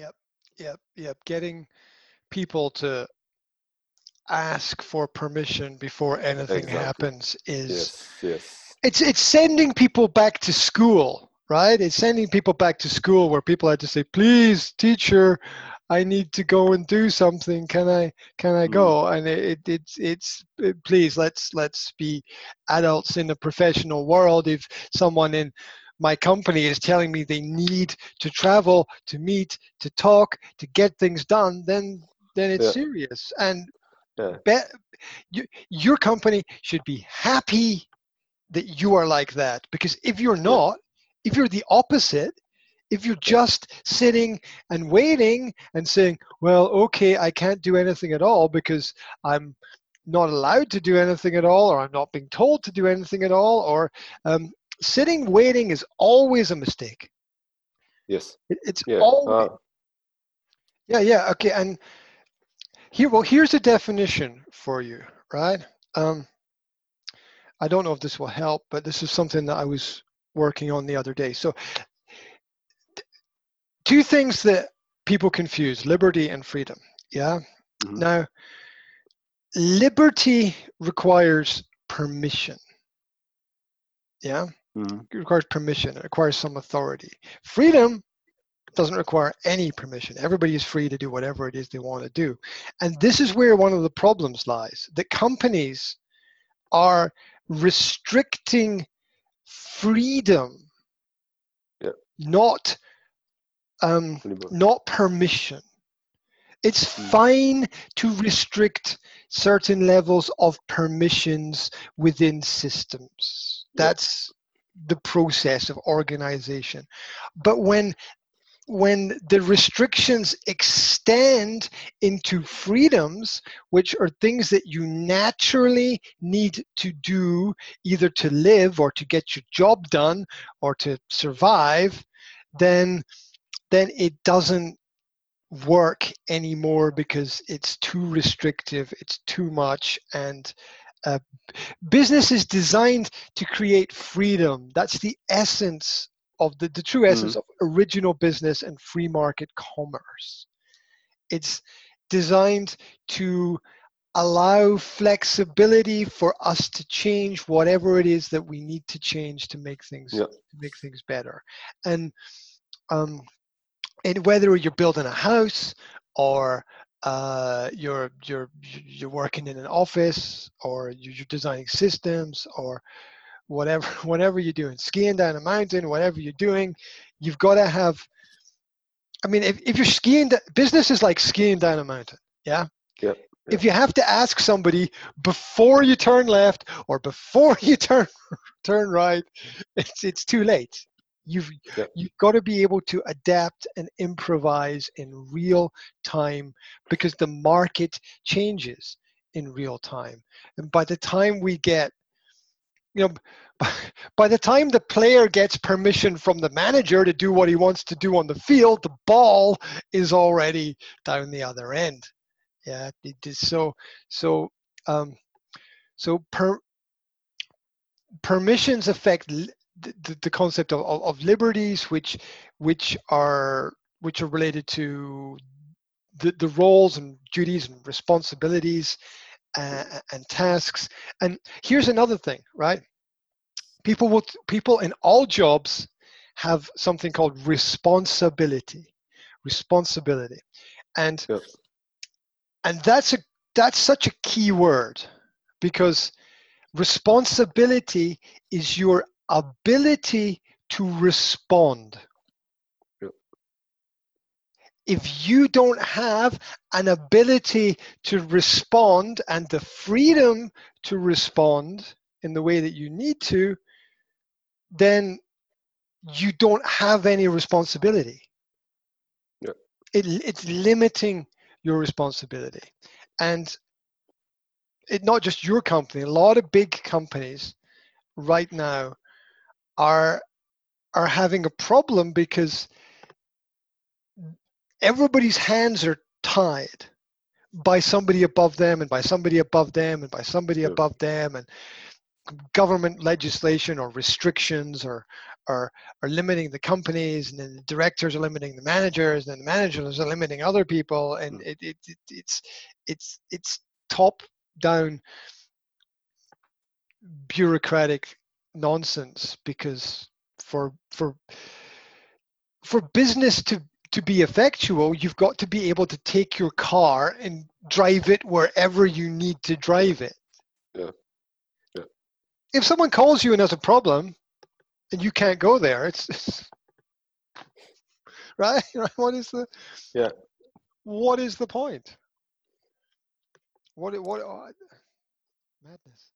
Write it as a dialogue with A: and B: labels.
A: Yep, yep, yep. Getting people to ask for permission before anything
B: Exactly.
A: happens is
B: Yes, yes,
A: it's it's sending people back to school, right? It's sending people back to school where people had to say, "Please, teacher, I need to go and do something. Can I can I
B: Mm.
A: go?" And it, it it's it's uh, please let's let's be adults in the professional world. If someone in my company is telling me they need to travel to meet to talk to get things done, then then it's
B: Yeah.
A: serious. And
B: Yeah.
A: bet you, your company should be happy that you are like that because if you're not if you're the opposite if you're just sitting and waiting and saying well okay i can't do anything at all because i'm not allowed to do anything at all or i'm not being told to do anything at all or um, sitting waiting is always a mistake
B: yes.
A: It- it's
B: Yeah.
A: always
B: Uh,
A: yeah, yeah, okay. And here, well, here's a definition for you, right? Um, I don't know if this will help, but this is something that I was working on the other day. So, two things that people confuse liberty and freedom. Yeah.
B: Mhm.
A: Now, liberty requires permission. Yeah.
B: mhm.
A: It requires permission, it requires some authority. Freedom doesn't require any permission. Everybody is free to do whatever it is they want to do. And this is where one of the problems lies that companies are restricting freedom,
B: Yeah.
A: not um, not permission. It's
B: Mm.
A: fine to restrict certain levels of permissions within systems. That's the process of organization. But when when the restrictions extend into freedoms, which are things that you naturally need to do either to live or to get your job done or to survive, then then it doesn't work anymore because it's too restrictive, it's too much, and uh, business is designed to create freedom. That's the essence of the, the true essence of original business and free market commerce. It's designed to allow flexibility for us to change whatever it is that we need to change to make things
B: Yeah.
A: to make things better. And um, and whether you're building a house or uh, you're you're you're working in an office or you- you're designing systems or whatever whatever you're doing skiing down a mountain whatever you're doing you've got to have i mean if, if you're skiing business is like skiing down a mountain yeah
B: Yep,
A: if you have to ask somebody before you turn left or before you turn turn right it's it's too late you've you've got to be able to adapt and improvise in real time because the market changes in real time. And by the time we get you know by the time the player gets permission from the manager to do what he wants to do on the field the ball is already down the other end. Yeah it is so so um so per permissions affect the, the- concept of, of, of liberties which which are which are related to the, the roles and duties and responsibilities uh, and tasks. And here's another thing right? People will people in all jobs have something called responsibility responsibility. And
B: Yep.
A: and that's a that's such a key word because responsibility is your ability to respond. If you don't have an ability to respond and the freedom to respond in the way that you need to then you don't have any responsibility.
B: Yep.
A: it, it's limiting your responsibility. And it not just your company a lot of big companies right now are are having a problem because everybody's hands are tied by somebody above them and by somebody above them and by somebody
B: Yep.
A: above them and government legislation or restrictions or are are limiting the companies and then the directors are limiting the managers and then the managers are limiting other people and
B: Mm.
A: it, it, it it's it's it's top down bureaucratic nonsense because for for for business to to be effectual you've got to be able to take your car and drive it wherever you need to drive it
B: Yeah. Yeah.
A: if someone calls you and has a problem and you can't go there it's, it's right what is the
B: Yeah.
A: what is the point what what uh, madness